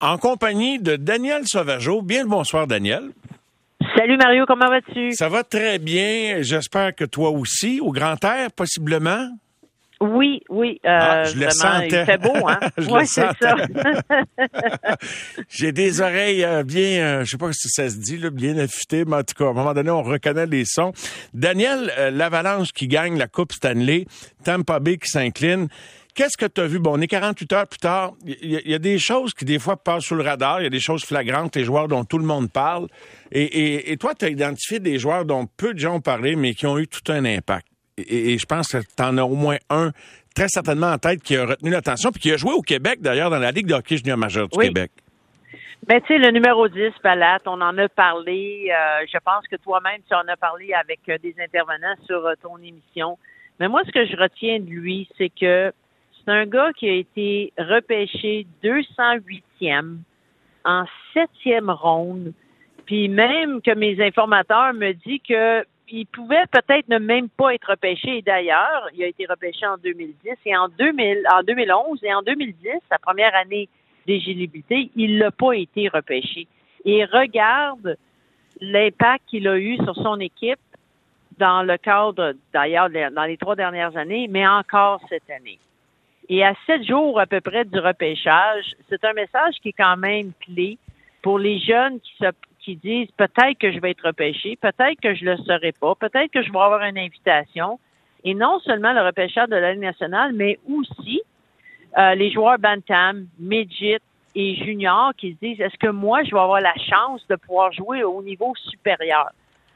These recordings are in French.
en compagnie de Daniel Sauvageau. Bien le bonsoir, Daniel. Salut Mario, comment vas-tu? Ça va très bien. J'espère que toi aussi, au grand air, possiblement? Oui, oui. Euh, Ah, je le sentais. Il fait beau, hein? Oui, c'est ça. J'ai des oreilles euh, bien, euh, je sais pas si ça se dit, là, bien affûtées, mais en tout cas, à un moment donné, on reconnaît les sons. Daniel, l'Avalanche qui gagne la Coupe Stanley, Tampa Bay qui s'incline. Qu'est-ce que tu as vu? Bon, on est 48 heures plus tard. Il y, a- il y a des choses qui, des fois, passent sous le radar. Il y a des choses flagrantes, les joueurs dont tout le monde parle. Et, et- et toi, tu as identifié des joueurs dont peu de gens ont parlé, mais qui ont eu tout un impact. Et, et je pense que tu en as au moins un très certainement en tête qui a retenu l'attention, puis qui a joué au Québec, d'ailleurs, dans la Ligue de hockey junior majeur du Oui. Québec. Ben, tu sais, le numéro 10, Palat, on en a parlé. euh, je pense que toi-même, tu en as parlé avec euh, des intervenants sur euh, ton émission. Mais moi, ce que je retiens de lui, c'est que c'est un gars qui a été repêché 208e en septième ronde. Puis même que mes informateurs me disent que il pouvait peut-être ne même pas être repêché. D'ailleurs, il a été repêché en 2010 et en 2000, en 2011 et en 2010, sa première année d'éligibilité, il l'a pas été repêché. Et regarde l'impact qu'il a eu sur son équipe dans le cadre, d'ailleurs, dans les trois dernières années, mais encore cette année. Et à sept jours à peu près du repêchage, c'est un message qui est quand même clé pour les jeunes qui se qui disent peut-être que je vais être repêché, peut-être que je le serai pas, peut-être que je vais avoir une invitation. Et non seulement le repêchage de la Ligue nationale, mais aussi euh, les joueurs Bantam, Midget et Junior qui se disent est-ce que moi, je vais avoir la chance de pouvoir jouer au niveau supérieur?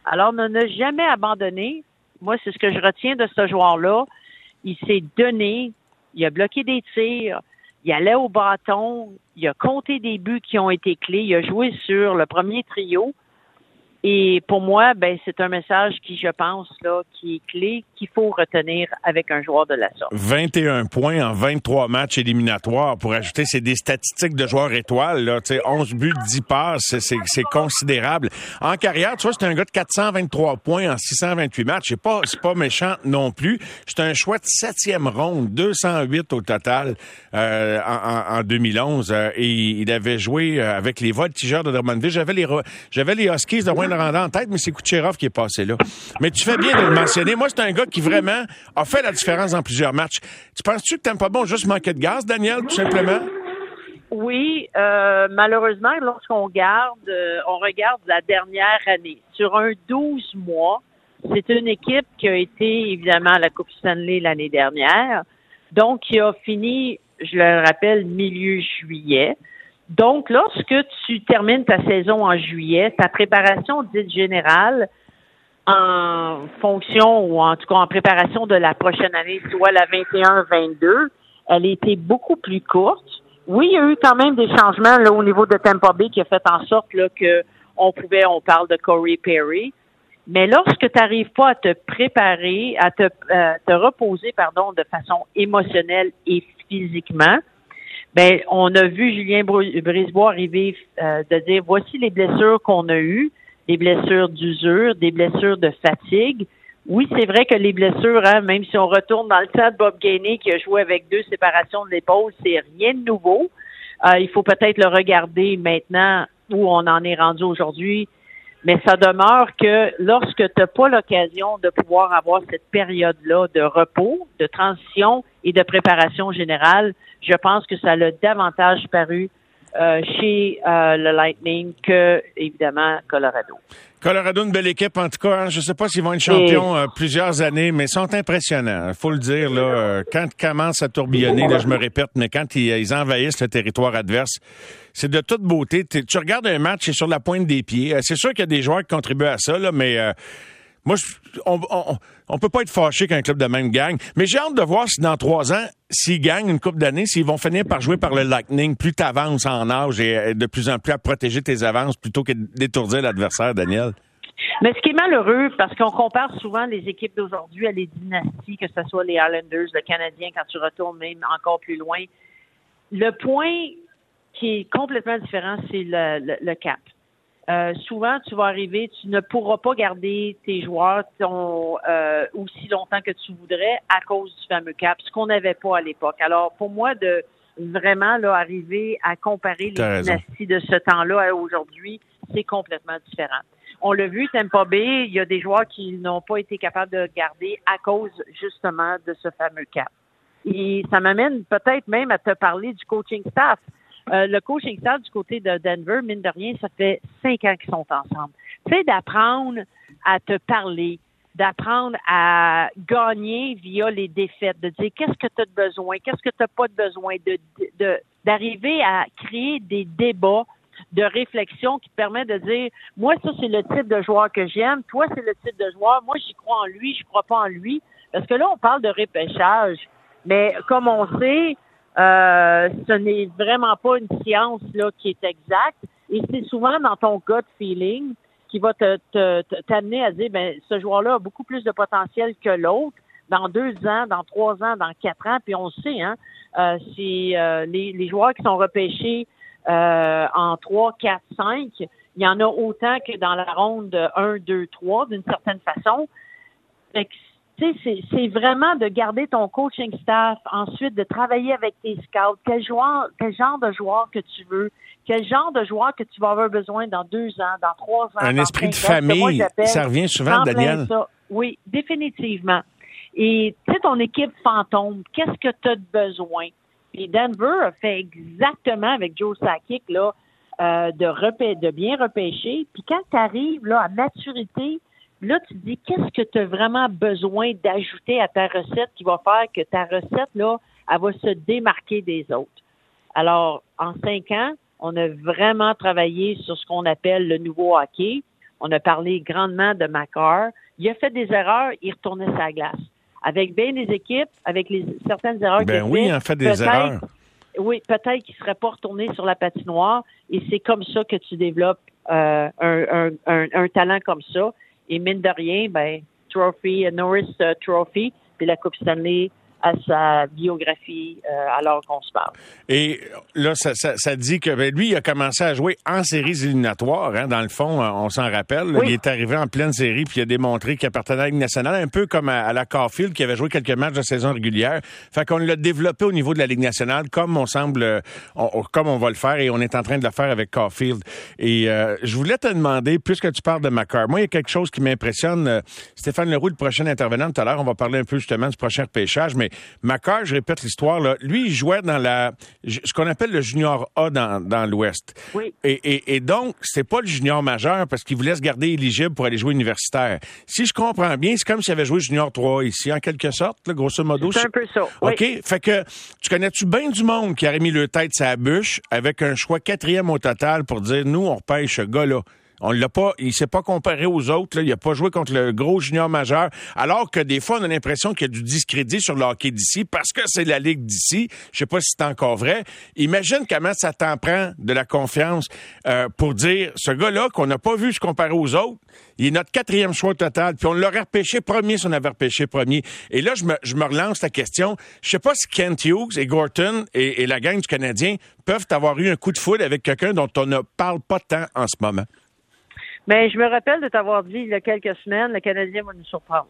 Alors, ne ne jamais abandonner. Moi, c'est ce que je retiens de ce joueur-là. Il s'est donné, il a bloqué des tirs, il allait au bâton, il a compté des buts qui ont été clés, il a joué sur le premier trio. Et pour moi, ben, c'est un message qui, je pense, là, qui est clé, qu'il faut retenir avec un joueur de la sorte. 21 points en 23 matchs éliminatoires. Pour ajouter, c'est des statistiques de joueurs étoiles. Là. Tu sais, 11 buts, 10 passes, c'est- considérable. En carrière, tu vois, c'est un gars de 423 points en 628 matchs. C'est pas, c'est pas méchant non plus. C'est un choix de septième ronde, 208 au total euh, en, en- en 2011. Euh, et il avait joué euh, avec les Voltigeurs de Drummondville. J'avais les, j'avais les Huskies de Rouen-Noranda en tête, mais c'est Kucherov qui est passé là. Mais tu fais bien de le mentionner. Moi, c'est un gars qui vraiment a fait la différence dans plusieurs matchs. Tu penses-tu que t'aimes pas bon juste manquer de gaz, Daniel, tout simplement? Oui, euh, malheureusement, lorsqu'on garde, euh, on regarde la dernière année. Sur un 12 mois, c'est une équipe qui a été évidemment à la Coupe Stanley l'année dernière, donc qui a fini, je le rappelle, milieu juillet. Donc, lorsque tu termines ta saison en juillet, ta préparation dite générale, en fonction ou en tout cas en préparation de la prochaine année, soit la 21-22, elle était beaucoup plus courte. Oui, il y a eu quand même des changements là, au niveau de Tampa Bay qui a fait en sorte là, que on pouvait, on parle de Corey Perry. Mais lorsque tu n'arrives pas à te préparer, à te, euh, te reposer, pardon, de façon émotionnelle et physiquement, ben, on a vu Julien Brisebois arriver euh, de dire voici les blessures qu'on a eues, des blessures d'usure, des blessures de fatigue. Oui, c'est vrai que les blessures, hein, même si on retourne dans le temps de Bob Gainey qui a joué avec deux séparations de l'épaule, c'est rien de nouveau. Euh, il faut peut-être le regarder maintenant où on en est rendu aujourd'hui. Mais ça demeure que lorsque tu n'as pas l'occasion de pouvoir avoir cette période-là de repos, de transition et de préparation générale, je pense que ça l'a davantage paru euh, chez euh, le Lightning que, évidemment, Colorado. Colorado, une belle équipe, en tout cas. hein. Je sais pas s'ils vont être champions euh, plusieurs années, mais ils sont impressionnants. Il faut le dire, là. euh, quand ils commencent à tourbillonner, là, je me répète, mais quand ils, ils envahissent le territoire adverse, c'est de toute beauté. Tu regardes un match, c'est sur la pointe des pieds. C'est sûr qu'il y a des joueurs qui contribuent à ça, là, mais euh, moi, on, on, on peut pas être fâché qu'un club de même gagne. Mais j'ai hâte de voir si dans trois ans, s'ils gagnent une coupe d'années, s'ils vont finir par jouer par le Lightning. Plus tu avances en âge et euh, de plus en plus à protéger tes avances plutôt que d'étourdir l'adversaire, Daniel. Mais ce qui est malheureux, parce qu'on compare souvent les équipes d'aujourd'hui à les dynasties, que ce soit les Islanders, le Canadien, quand tu retournes même encore plus loin, le point qui est complètement différent, c'est le cap. Euh, souvent, tu vas arriver, tu ne pourras pas garder tes joueurs ton, euh, aussi longtemps que tu voudrais à cause du fameux cap, ce qu'on n'avait pas à l'époque. Alors, pour moi, de, vraiment là, arriver à comparer les dynasties de ce temps-là à aujourd'hui, c'est complètement différent. On l'a vu, Tampa Bay, il y a des joueurs qui n'ont pas été capables de garder à cause justement de ce fameux cap. Et ça m'amène peut-être même à te parler du coaching staff. Euh, le coaching staff du côté de Denver, mine de rien, ça fait cinq ans qu'ils sont ensemble. Tu sais, d'apprendre à te parler, d'apprendre à gagner via les défaites, de dire qu'est-ce que tu as besoin, qu'est-ce que tu n'as pas de besoin, de d'arriver à créer des débats de réflexion qui permet de dire moi ça c'est le type de joueur que j'aime, toi c'est le type de joueur, moi j'y crois en lui, je crois pas en lui parce que là on parle de repêchage, mais comme on sait euh, ce n'est vraiment pas une science là qui est exacte et c'est souvent dans ton gut feeling qui va te, t'amener à dire, ben, ce joueur-là a beaucoup plus de potentiel que l'autre dans deux ans, dans trois ans, dans quatre ans. Puis on sait, hein, euh, c'est euh, les, les, joueurs qui sont repêchés euh, en trois, quatre, cinq, il y en a autant que dans la ronde 1, 2, 3, d'une certaine façon. Fait c'est vraiment de garder ton coaching staff, ensuite de travailler avec tes scouts, quel joueur, quel genre de joueur que tu veux, quel genre de joueur que tu vas avoir besoin dans deux ans, dans trois ans. Un esprit de famille, ça revient souvent, Daniel. Oui, définitivement. Et tu sais, ton équipe fantôme, qu'est-ce que tu as de besoin? Et Denver a fait exactement avec Joe Sakic, là, euh, de, de bien repêcher. Puis quand tu arrives là, à maturité, là, tu te dis qu'est-ce que tu as vraiment besoin d'ajouter à ta recette qui va faire que ta recette, là, elle va se démarquer des autres? Alors, en cinq ans, on a vraiment travaillé sur ce qu'on appelle le nouveau hockey. On a parlé grandement de Macar. Il a fait des erreurs, il retournait sa glace. Avec bien des équipes, avec les certaines erreurs ben oui, il a fait des erreurs. Oui, peut-être qu'il ne serait pas retourné sur la patinoire et c'est comme ça que tu développes euh, un, un, un, talent comme ça. Et mine de rien, ben, Trophy, Norris uh, Trophy, puis la Coupe Stanley à sa biographie euh, alors qu'on se parle. Et là, ça, ça, ça dit que ben, lui, il a commencé à jouer en séries éliminatoires. Hein, dans le fond, on s'en rappelle. Il est arrivé en pleine série puis il a démontré qu'il appartenait à la Ligue nationale, un peu comme à, la Caulfield qui avait joué quelques matchs de saison régulière. Fait qu'on l'a développé au niveau de la Ligue nationale, comme on semble, comme on va le faire et on est en train de le faire avec Caulfield. Et euh, je voulais te demander, puisque tu parles de Macar, moi, il y a quelque chose qui m'impressionne. Euh, Stéphane Leroux, le prochain intervenant tout à l'heure, on va parler un peu justement du prochain repêchage, mais Macar, je répète l'histoire, là, lui, il jouait dans la ce qu'on appelle le junior A dans, dans l'Ouest. Oui. Et, et, et donc, c'est pas le junior majeur parce qu'il voulait se garder éligible pour aller jouer universitaire. Si je comprends bien, c'est comme s'il avait joué junior 3 ici, en quelque sorte, là, grosso modo. C'est un peu ça. OK? Fait que tu connais-tu bien du monde qui aurait mis le tête sa bûche avec un choix quatrième au total pour dire nous, on repêche ce gars-là? On l'a pas, il s'est pas comparé aux autres. Il a pas joué contre le gros junior majeur. Alors que des fois, on a l'impression qu'il y a du discrédit sur le hockey d'ici parce que c'est la ligue d'ici. Je sais pas si c'est encore vrai. Imagine comment ça t'en prend de la confiance euh, pour dire ce gars-là qu'on n'a pas vu se comparer aux autres. Il est notre quatrième choix total. Puis on l'aurait repêché premier si on avait repêché premier. Et là, je me, je me relance la question. Je sais pas si Kent Hughes et Gorton et, et la gang du Canadien peuvent avoir eu un coup de foudre avec quelqu'un dont on ne parle pas tant en ce moment. Mais je me rappelle de t'avoir dit il y a quelques semaines, le Canadien va nous surprendre.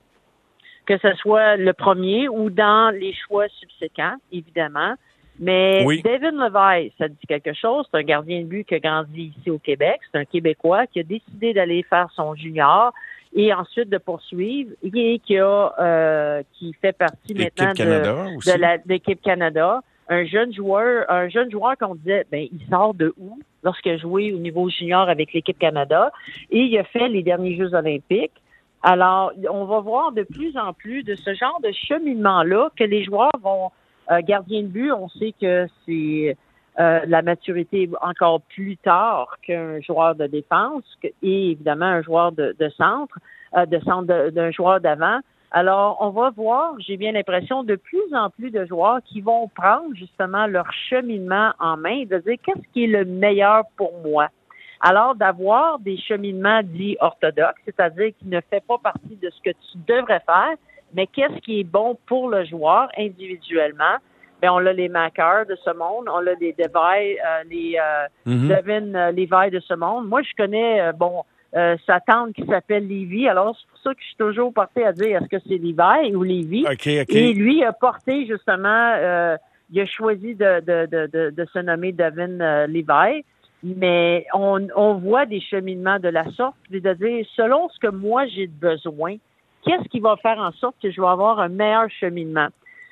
Que ce soit le premier ou dans les choix subséquents, évidemment. Mais David Levi, ça dit quelque chose? C'est un gardien de but qui a grandi ici au Québec. C'est un Québécois qui a décidé d'aller faire son junior et ensuite de poursuivre et qui a euh, qui fait partie maintenant de, l'équipe Canada un jeune joueur, un jeune joueur qu'on disait, ben, il sort de où? Lorsqu'il a joué au niveau junior avec l'équipe Canada et il a fait les derniers Jeux olympiques. Alors, on va voir de plus en plus de ce genre de cheminement-là que les joueurs vont, euh, gardiens de but, on sait que c'est euh, la maturité encore plus tard qu'un joueur de défense et évidemment un joueur de, centre, euh, de centre d'un joueur d'avant. Alors, on va voir, j'ai bien l'impression, de plus en plus de joueurs qui vont prendre justement leur cheminement en main, de dire qu'est-ce qui est le meilleur pour moi? Alors, d'avoir des cheminements dits orthodoxes, c'est-à-dire qui ne fait pas partie de ce que tu devrais faire, mais qu'est-ce qui est bon pour le joueur individuellement? Bien, on a les Mackers de ce monde, on a les Devi, euh, les euh. Devin euh, Levi de ce monde. Moi, je connais, euh, bon, euh, sa tante qui s'appelle Lévi. Alors, ça que je suis toujours porté à dire est-ce que c'est Levi ou Lévi. Et lui a porté justement euh, il a choisi de, de, de, de, se nommer Devin euh, Levi. Mais on, on voit des cheminements de la sorte, puis de dire, selon ce que moi j'ai besoin, qu'est-ce qui va faire en sorte que je vais avoir un meilleur cheminement?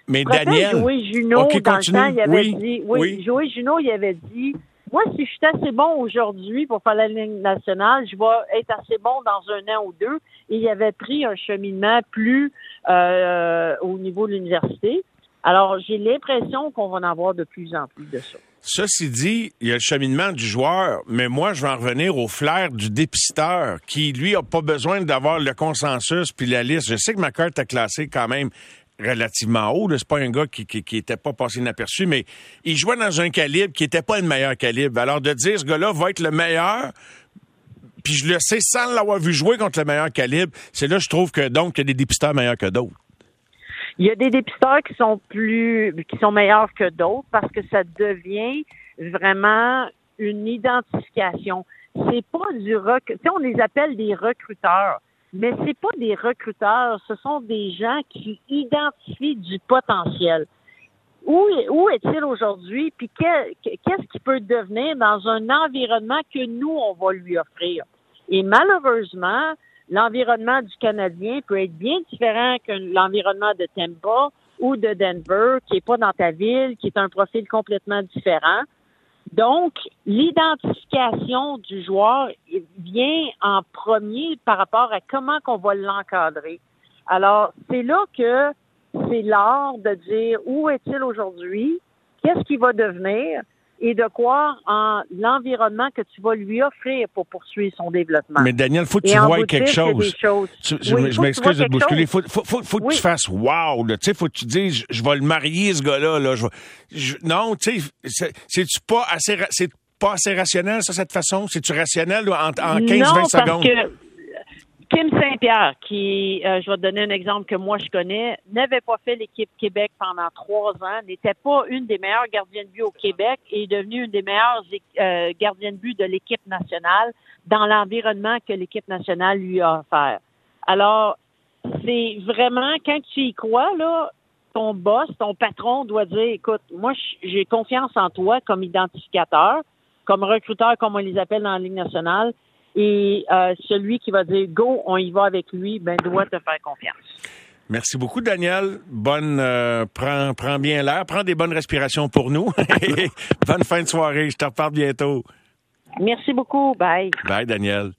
Mais Daniel, Joey Juno, dans le temps, il avait dit, oui, oui. Joey Juno, il avait dit, moi, si je suis assez bon aujourd'hui pour faire la ligne nationale, je vais être assez bon dans un an ou deux. Et il avait pris un cheminement plus euh, au niveau de l'université. Alors, j'ai l'impression qu'on va en avoir de plus en plus de ça. Ceci dit, il y a le cheminement du joueur, mais moi, je vais en revenir au flair du dépisteur qui, lui, a pas besoin d'avoir le consensus puis la liste. Je sais que ma carte a classé quand même relativement haut. C'est pas un gars qui, qui, était pas passé inaperçu, mais il jouait dans un calibre qui était pas le meilleur calibre. Alors de dire ce gars-là va être le meilleur, puis je le sais sans l'avoir vu jouer contre le meilleur calibre, c'est là je trouve que donc il y a des dépisteurs meilleurs que d'autres. Il y a des dépisteurs qui sont plus qui sont meilleurs que d'autres parce que ça devient vraiment une identification. C'est pas du rec... tu sais, on les appelle des recruteurs mais c'est pas des recruteurs, ce sont des gens qui identifient du potentiel. Où, est-il aujourd'hui? Puis qu'est-ce qu'il peut devenir dans un environnement que nous, on va lui offrir? Et malheureusement, l'environnement du Canadien peut être bien différent que l'environnement de Tampa ou de Denver, qui est pas dans ta ville, qui est un profil complètement différent. Donc, l'identification du joueur vient en premier par rapport à comment qu'on va l'encadrer. Alors, c'est là que c'est l'art de dire où est-il aujourd'hui, qu'est-ce qu'il va devenir, et de quoi en l'environnement que tu vas lui offrir pour poursuivre son développement. Mais Daniel, faut que tu vois quelque chose. je, m'excuse de te bousculer. Faut, faut, faut, que tu fasses wow, Tu sais, faut que tu dises, je, vais le marier, ce gars-là, là. Je, non, tu sais, c'est-tu pas assez, c'est pas assez rationnel, ça, cette façon? C'est-tu rationnel en, en 15-20 secondes? Kim Saint-Pierre, qui, euh, je vais te donner un exemple que moi je connais, n'avait pas fait l'équipe Québec pendant trois ans, n'était pas une des meilleures gardiennes de but au Québec et est devenue une des meilleures euh, gardiennes de but de l'équipe nationale dans l'environnement que l'équipe nationale lui a offert. Alors, c'est vraiment, quand tu y crois, là, ton boss, ton patron doit dire, écoute, moi, j'ai confiance en toi comme identificateur, comme recruteur, comme on les appelle dans la Ligue nationale, et euh, celui qui va dire go, on y va avec lui, ben doit te faire confiance. Merci beaucoup, Daniel. Bonne, euh, prends, prends bien l'air, prends des bonnes respirations pour nous. Bonne fin de soirée. Je te reparle bientôt. Merci beaucoup. Bye. Bye, Daniel.